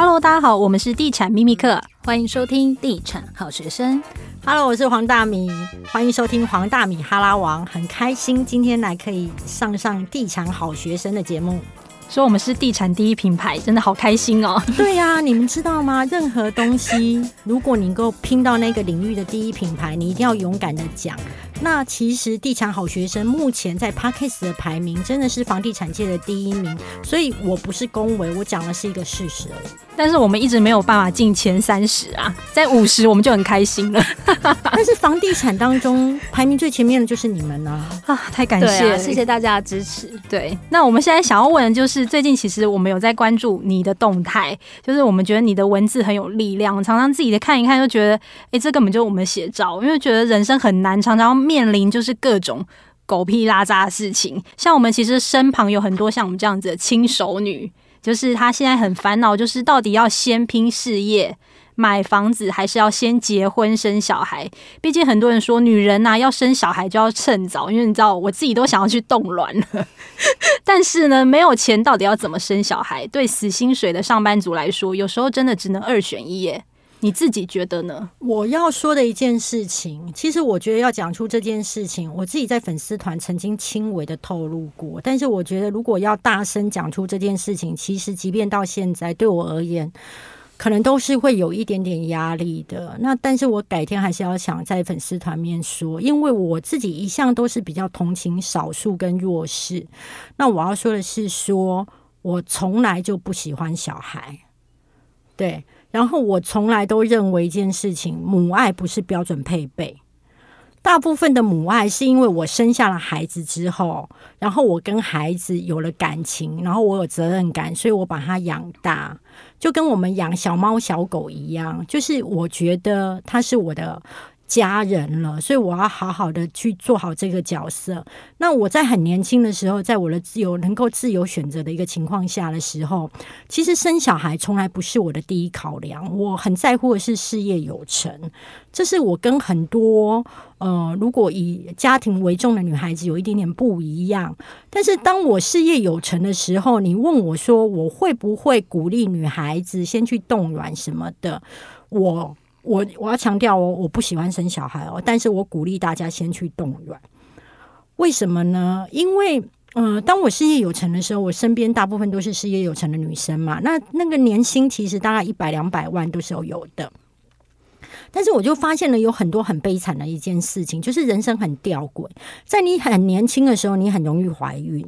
Hello，大家好，我们是地产秘密课，欢迎收听地产好学生。Hello，我是黄大米，欢迎收听黄大米哈拉王，很开心今天来可以上上地产好学生的节目。说我们是地产第一品牌，真的好开心哦！对呀、啊，你们知道吗？任何东西，如果你能够拼到那个领域的第一品牌，你一定要勇敢的讲。那其实地产好学生目前在 Podcast 的排名真的是房地产界的第一名，所以我不是恭维，我讲的是一个事实而已。但是我们一直没有办法进前三十啊，在五十我们就很开心了。但是房地产当中排名最前面的就是你们呢啊，啊，太感谢了，谢谢大家的支持。对，那我们现在想要问的就是，最近其实我们有在关注你的动态，就是我们觉得你的文字很有力量，常常自己的看一看就觉得，哎、欸，这根本就我们写照，因为觉得人生很难，常常面临就是各种狗屁拉渣的事情。像我们其实身旁有很多像我们这样子的轻熟女。就是她现在很烦恼，就是到底要先拼事业、买房子，还是要先结婚生小孩？毕竟很多人说女人呐、要生小孩就要趁早，因为你知道我自己都想要去冻卵了。但是呢，没有钱到底要怎么生小孩？对死薪水的上班族来说，有时候真的只能二选一耶。你自己觉得呢？我要说的一件事情，其实我觉得要讲出这件事情，我自己在粉丝团曾经轻微的透露过。但是我觉得，如果要大声讲出这件事情，其实即便到现在，对我而言，可能都是会有一点点压力的。那但是我改天还是要想在粉丝团面说，因为我自己一向都是比较同情少数跟弱势。那我要说的是说，说我从来就不喜欢小孩，对。然后我从来都认为一件事情，母爱不是标准配备。大部分的母爱是因为我生下了孩子之后，然后我跟孩子有了感情，然后我有责任感，所以我把他养大，就跟我们养小猫小狗一样，就是我觉得他是我的。家人了，所以我要好好的去做好这个角色。那我在很年轻的时候，在我的自由能够自由选择的一个情况下的时候，其实生小孩从来不是我的第一考量。我很在乎的是事业有成，这是我跟很多呃，如果以家庭为重的女孩子有一点点不一样。但是当我事业有成的时候，你问我说我会不会鼓励女孩子先去冻卵什么的？我。我我要强调哦，我不喜欢生小孩哦，但是我鼓励大家先去冻卵。为什么呢？因为，嗯、呃，当我事业有成的时候，我身边大部分都是事业有成的女生嘛，那那个年薪其实大概一百两百万都是有有的。但是我就发现了有很多很悲惨的一件事情，就是人生很吊诡，在你很年轻的时候，你很容易怀孕。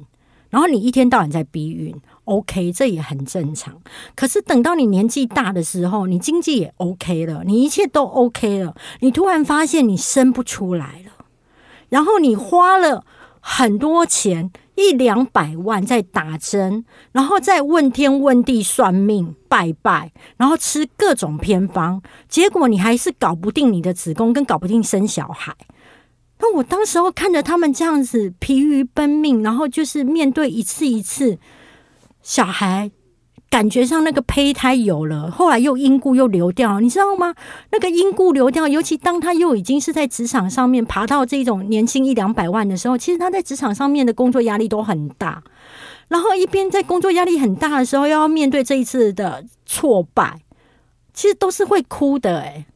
然后你一天到晚在避孕，OK，这也很正常。可是等到你年纪大的时候，你经济也 OK 了，你一切都 OK 了，你突然发现你生不出来了，然后你花了很多钱，一两百万在打针，然后再问天问地算命拜拜，然后吃各种偏方，结果你还是搞不定你的子宫，跟搞不定生小孩。那我当时候看着他们这样子疲于奔命，然后就是面对一次一次小孩，感觉上那个胚胎有了，后来又因故又流掉，你知道吗？那个因故流掉，尤其当他又已经是在职场上面爬到这种年薪一两百万的时候，其实他在职场上面的工作压力都很大，然后一边在工作压力很大的时候，又要面对这一次的挫败，其实都是会哭的诶。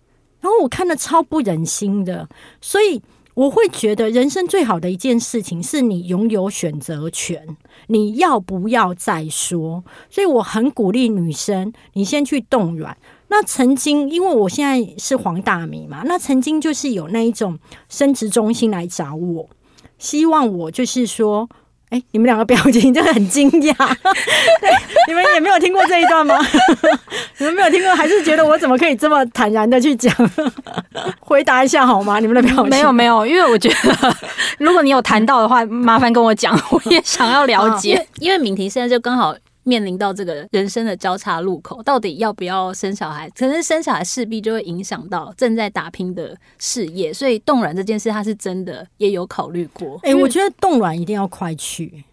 然后我看得超不忍心的，所以。我会觉得人生最好的一件事情是你拥有选择权，你要不要再说？所以我很鼓励女生，你先去冻卵。那曾经，因为我现在是黄大米嘛，那曾经就是有那一种生殖中心来找我，希望我就是说。哎，你们两个表情真的很惊讶，你们也没有听过这一段吗？你们没有听过，还是觉得我怎么可以这么坦然的去讲？回答一下好吗？你们的表情没有没有，因为我觉得如果你有谈到的话，麻烦跟我讲，我也想要了解。啊、因为敏婷现在就刚好。面临到这个人生的交叉路口，到底要不要生小孩？可是生小孩势必就会影响到正在打拼的事业，所以冻卵这件事，他是真的也有考虑过。哎、我觉得冻卵一定要快去，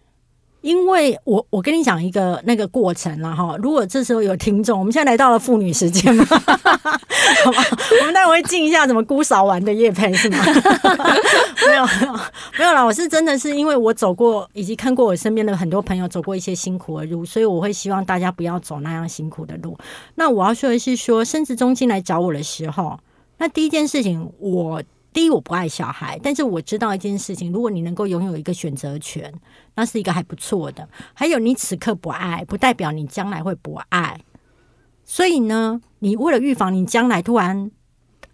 因为我我跟你讲一个那个过程了哈，如果这时候有听众，我们现在来到了妇女时间嘛，好吧，我们待会会进一下怎么姑嫂玩的夜配是吗？没有没有没有啦，我是真的是因为我走过以及看过我身边的很多朋友走过一些辛苦的路，所以我会希望大家不要走那样辛苦的路。那我要说的是说，生殖中心来找我的时候，那第一件事情我。第一，我不爱小孩，但是我知道一件事情：如果你能够拥有一个选择权，那是一个还不错的。还有，你此刻不爱，不代表你将来会不爱。所以呢，你为了预防你将来突然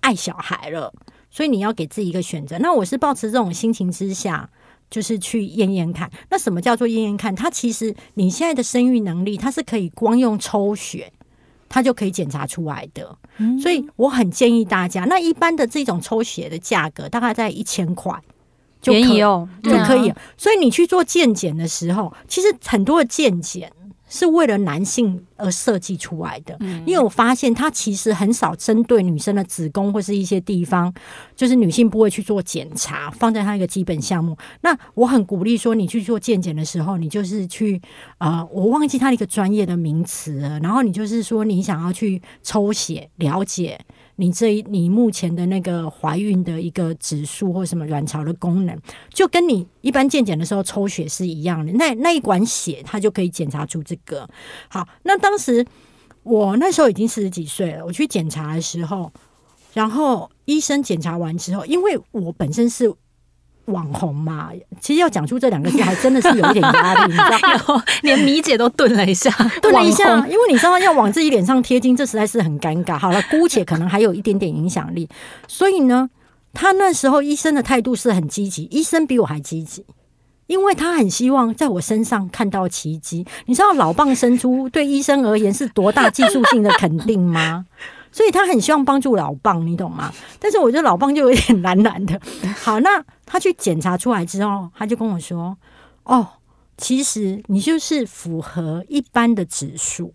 爱小孩了，所以你要给自己一个选择。那我是抱持这种心情之下，就是去验验看。那什么叫做验验看？它其实你现在的生育能力，它是可以光用抽血。它就可以检查出来的，所以我很建议大家。那一般的这种抽血的价格大概在一千块，就可以哦，就可以。所以你去做健检的时候，其实很多的健检。是为了男性而设计出来的，因为我发现它其实很少针对女生的子宫或是一些地方，就是女性不会去做检查，放在它一个基本项目。那我很鼓励说，你去做健检的时候，你就是去啊、呃，我忘记它的一个专业的名词了，然后你就是说，你想要去抽血了解。你这你目前的那个怀孕的一个指数或什么卵巢的功能，就跟你一般健检的时候抽血是一样的。那那一管血，它就可以检查出这个。好，那当时我那时候已经四十几岁了，我去检查的时候，然后医生检查完之后，因为我本身是。网红嘛，其实要讲出这两个字，还真的是有一点压力，你知道？连米姐都顿了一下，顿了一下，因为你知道要往自己脸上贴金，这实在是很尴尬。好了，姑且可能还有一点点影响力，所以呢，他那时候医生的态度是很积极，医生比我还积极，因为他很希望在我身上看到奇迹。你知道老蚌生出对医生而言是多大技术性的肯定吗？所以他很希望帮助老蚌，你懂吗？但是我觉得老蚌就有点懒懒的。好，那他去检查出来之后，他就跟我说：“哦，其实你就是符合一般的指数。”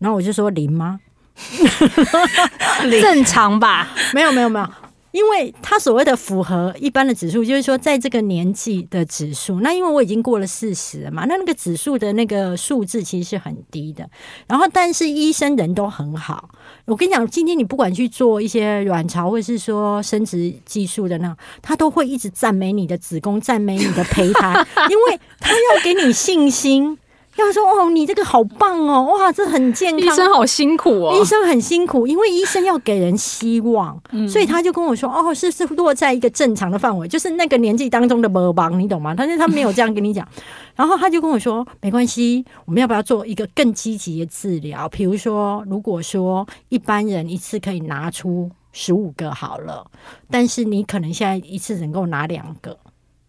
然后我就说：“零吗？正常吧？没有，没有，没有。”因为他所谓的符合一般的指数，就是说在这个年纪的指数。那因为我已经过了四十了嘛，那那个指数的那个数字其实是很低的。然后，但是医生人都很好。我跟你讲，今天你不管去做一些卵巢或是说生殖技术的那，他都会一直赞美你的子宫，赞美你的胚胎，因为他要给你信心。要说哦，你这个好棒哦，哇，这很健康。医生好辛苦哦，医生很辛苦，因为医生要给人希望，嗯、所以他就跟我说哦，是是落在一个正常的范围，就是那个年纪当中的魔棒，你懂吗？但是他没有这样跟你讲，然后他就跟我说没关系，我们要不要做一个更积极的治疗？比如说，如果说一般人一次可以拿出十五个好了，但是你可能现在一次能够拿两个。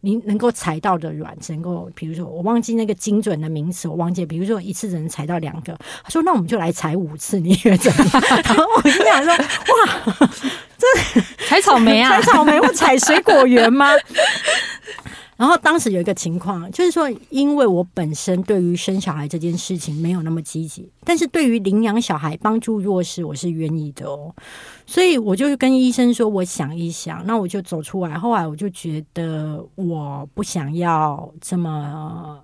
你能够采到的卵，能够，比如说我忘记那个精准的名词，我忘记，比如说一次只能采到两个。他说：“那我们就来采五次，你觉得怎么样？” 然后我心想说：“哇，这采草莓啊，采草莓或采水果园吗？”然后当时有一个情况，就是说，因为我本身对于生小孩这件事情没有那么积极，但是对于领养小孩、帮助弱势，我是愿意的哦。所以我就跟医生说，我想一想，那我就走出来。后来我就觉得我不想要这么，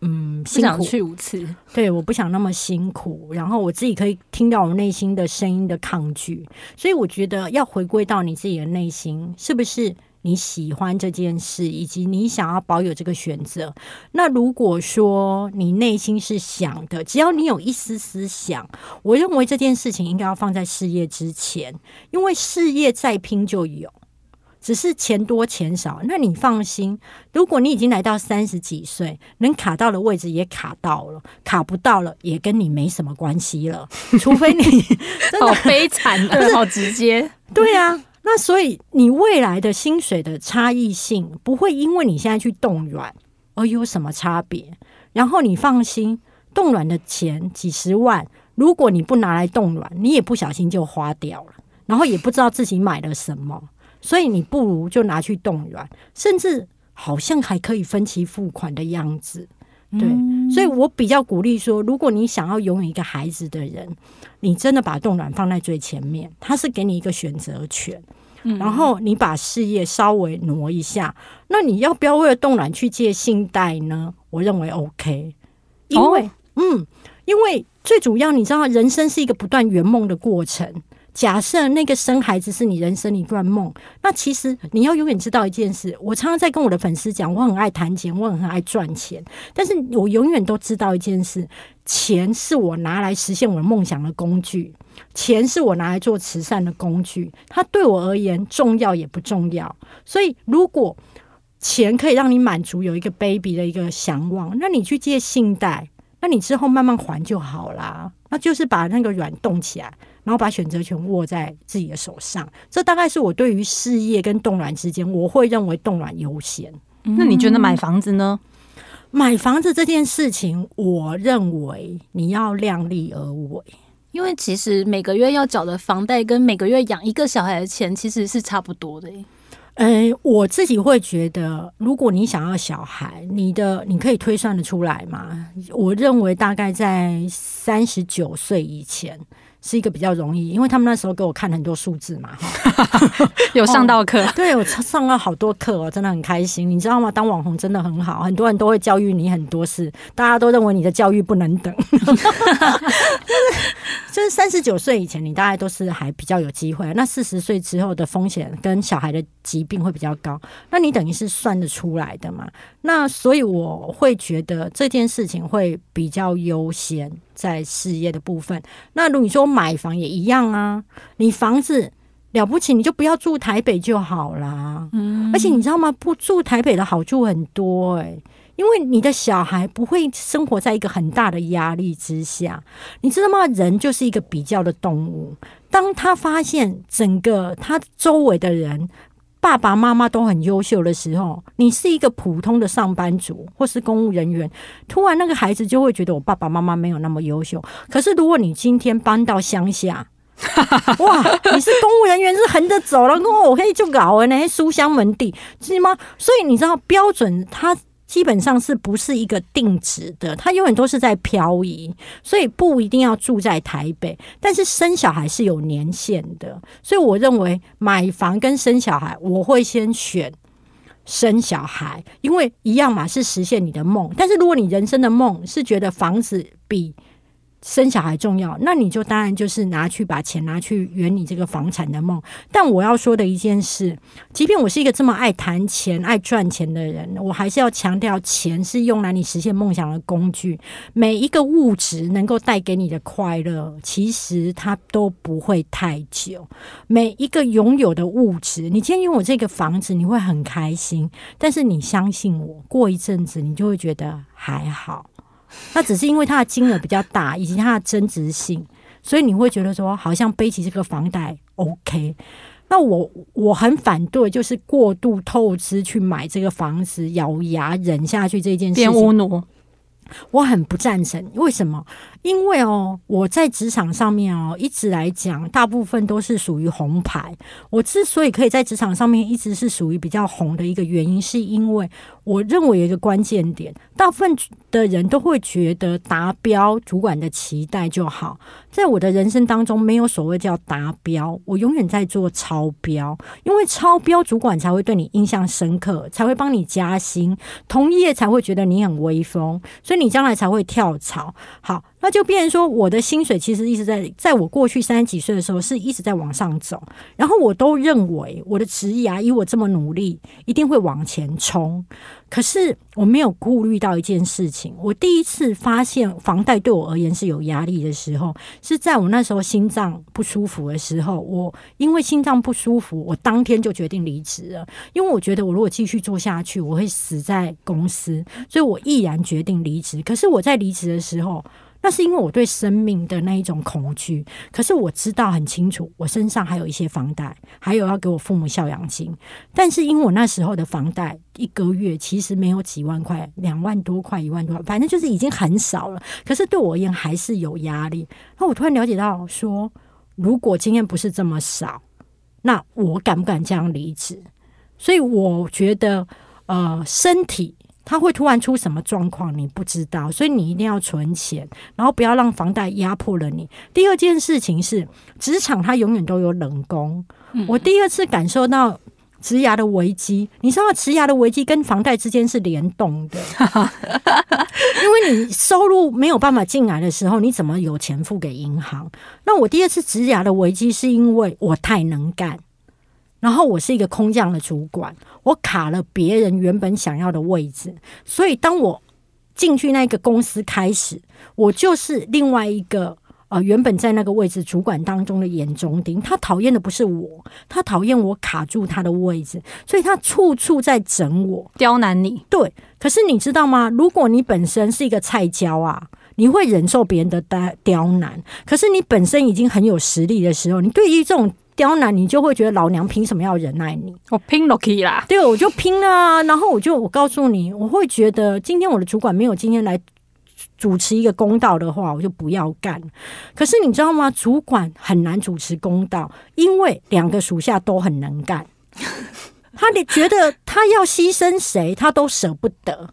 嗯，辛苦，不想去五次，对，我不想那么辛苦。然后我自己可以听到我内心的声音的抗拒，所以我觉得要回归到你自己的内心，是不是？你喜欢这件事，以及你想要保有这个选择。那如果说你内心是想的，只要你有一丝丝想，我认为这件事情应该要放在事业之前，因为事业再拼就有，只是钱多钱少。那你放心，如果你已经来到三十几岁，能卡到的位置也卡到了，卡不到了也跟你没什么关系了，除非你真 的好悲惨 的，好直接，对啊。那所以，你未来的薪水的差异性不会因为你现在去冻卵而有什么差别。然后你放心，冻卵的钱几十万，如果你不拿来冻卵，你也不小心就花掉了，然后也不知道自己买了什么。所以你不如就拿去冻卵，甚至好像还可以分期付款的样子。对，所以我比较鼓励说，如果你想要拥有一个孩子的人，你真的把冻卵放在最前面，他是给你一个选择权。然后你把事业稍微挪一下，那你要不要为了冻卵去借信贷呢？我认为 OK，因为、哦、嗯，因为最主要你知道，人生是一个不断圆梦的过程。假设那个生孩子是你人生一段梦，那其实你要永远知道一件事。我常常在跟我的粉丝讲，我很爱谈钱，我很爱赚钱，但是我永远都知道一件事：钱是我拿来实现我的梦想的工具，钱是我拿来做慈善的工具。它对我而言重要也不重要。所以，如果钱可以让你满足有一个 baby 的一个想望，那你去借信贷，那你之后慢慢还就好啦。那就是把那个软冻起来。然后把选择权握在自己的手上，这大概是我对于事业跟冻卵之间，我会认为冻卵优先。那你觉得买房子呢？买房子这件事情，我认为你要量力而为，因为其实每个月要缴的房贷跟每个月养一个小孩的钱其实是差不多的。呃，我自己会觉得，如果你想要小孩，你的你可以推算得出来吗？我认为大概在三十九岁以前。是一个比较容易，因为他们那时候给我看很多数字嘛，有上到课，哦，对，我上了好多课哦，真的很开心，你知道吗？当网红真的很好，很多人都会教育你很多事，大家都认为你的教育不能等，就是三十九岁以前，你大概都是还比较有机会，那四十岁之后的风险跟小孩的疾病会比较高，那你等于是算得出来的嘛？那所以我会觉得这件事情会比较优先。在事业的部分，那如果你说买房也一样啊，你房子了不起，你就不要住台北就好啦。嗯，而且你知道吗？不住台北的好处很多诶、欸，因为你的小孩不会生活在一个很大的压力之下。你知道吗？人就是一个比较的动物，当他发现整个他周围的人。爸爸妈妈都很优秀的时候，你是一个普通的上班族或是公务人员，突然那个孩子就会觉得我爸爸妈妈没有那么优秀。可是如果你今天搬到乡下，哇，你是公务人员是横着走了，我可以就搞了那些书香门第，是吗？所以你知道标准他。基本上是不是一个定值的？它永远都是在漂移，所以不一定要住在台北。但是生小孩是有年限的，所以我认为买房跟生小孩，我会先选生小孩，因为一样嘛，是实现你的梦。但是如果你人生的梦是觉得房子比生小孩重要，那你就当然就是拿去把钱拿去圆你这个房产的梦。但我要说的一件事，即便我是一个这么爱谈钱、爱赚钱的人，我还是要强调，钱是用来你实现梦想的工具。每一个物质能够带给你的快乐，其实它都不会太久。每一个拥有的物质，你今天拥有这个房子，你会很开心，但是你相信我，过一阵子你就会觉得还好。那只是因为它的金额比较大，以及它的增值性，所以你会觉得说，好像背起这个房贷 OK。那我我很反对，就是过度透支去买这个房子，咬牙忍下去这件事情。变乌奴。我很不赞成，为什么？因为哦，我在职场上面哦，一直来讲，大部分都是属于红牌。我之所以可以在职场上面一直是属于比较红的一个原因，是因为我认为有一个关键点，大部分的人都会觉得达标主管的期待就好。在我的人生当中，没有所谓叫达标，我永远在做超标，因为超标主管才会对你印象深刻，才会帮你加薪，同业才会觉得你很威风，所以你将来才会跳槽。好。那就变成说，我的薪水其实一直在，在我过去三十几岁的时候，是一直在往上走。然后我都认为我的职业啊，以我这么努力，一定会往前冲。可是我没有顾虑到一件事情，我第一次发现房贷对我而言是有压力的时候，是在我那时候心脏不舒服的时候。我因为心脏不舒服，我当天就决定离职了，因为我觉得我如果继续做下去，我会死在公司，所以我毅然决定离职。可是我在离职的时候。那是因为我对生命的那一种恐惧，可是我知道很清楚，我身上还有一些房贷，还有要给我父母孝养金。但是因为我那时候的房贷一个月其实没有几万块，两万多块、一万多，反正就是已经很少了。可是对我而言还是有压力。那我突然了解到说，如果今天不是这么少，那我敢不敢这样离职？所以我觉得，呃，身体他会突然出什么状况，你不知道，所以你一定要存钱，然后不要让房贷压迫了你。第二件事情是，职场它永远都有冷宫。嗯、我第二次感受到职涯的危机，你知道职涯的危机跟房贷之间是联动的，因为你收入没有办法进来的时候，你怎么有钱付给银行？那我第二次职涯的危机是因为我太能干。然后我是一个空降的主管，我卡了别人原本想要的位置，所以当我进去那个公司开始，我就是另外一个呃原本在那个位置主管当中的眼中钉。他讨厌的不是我，他讨厌我卡住他的位置，所以他处处在整我，刁难你。对，可是你知道吗？如果你本身是一个菜椒啊，你会忍受别人的刁刁难，可是你本身已经很有实力的时候，你对于这种。刁难你就会觉得老娘凭什么要忍耐你？我拼了可以啦，对，我就拼了啊。然后我就我告诉你，我会觉得今天我的主管没有今天来主持一个公道的话，我就不要干。可是你知道吗？主管很难主持公道，因为两个属下都很能干，他得觉得他要牺牲谁，他都舍不得。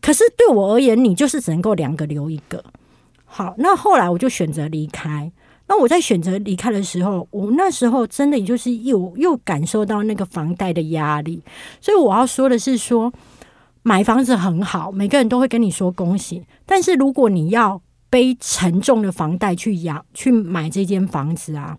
可是对我而言，你就是只能够两个留一个。好，那后来我就选择离开。那我在选择离开的时候，我那时候真的也就是又又感受到那个房贷的压力，所以我要说的是说，买房子很好，每个人都会跟你说恭喜，但是如果你要背沉重的房贷去养去买这间房子啊，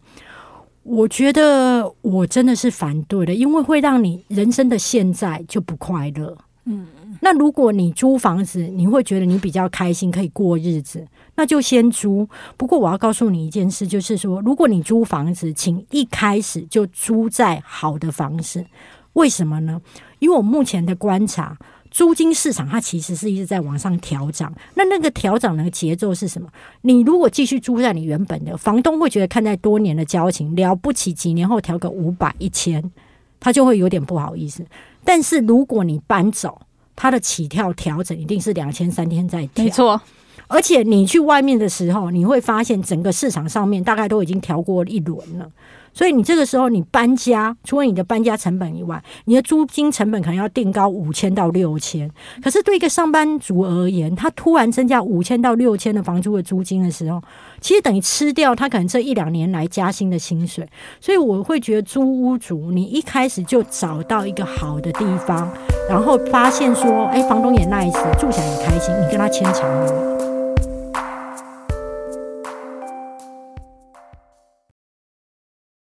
我觉得我真的是反对的，因为会让你人生的现在就不快乐。嗯，那如果你租房子，你会觉得你比较开心，可以过日子。那就先租。不过我要告诉你一件事，就是说，如果你租房子，请一开始就租在好的房子。为什么呢？因为我目前的观察，租金市场它其实是一直在往上调涨。那那个调涨的节奏是什么？你如果继续租在你原本的，房东会觉得看在多年的交情，了不起几年后调个五百一千，他就会有点不好意思。但是如果你搬走，它的起跳调整一定是两千三天在调，没错。而且你去外面的时候，你会发现整个市场上面大概都已经调过一轮了。所以你这个时候你搬家，除了你的搬家成本以外，你的租金成本可能要定高五千到六千。可是对一个上班族而言，他突然增加五千到六千的房租的租金的时候，其实等于吃掉他可能这一两年来加薪的薪水。所以我会觉得租屋主，你一开始就找到一个好的地方，然后发现说，哎，房东也 nice，住起来也开心，你跟他签长约。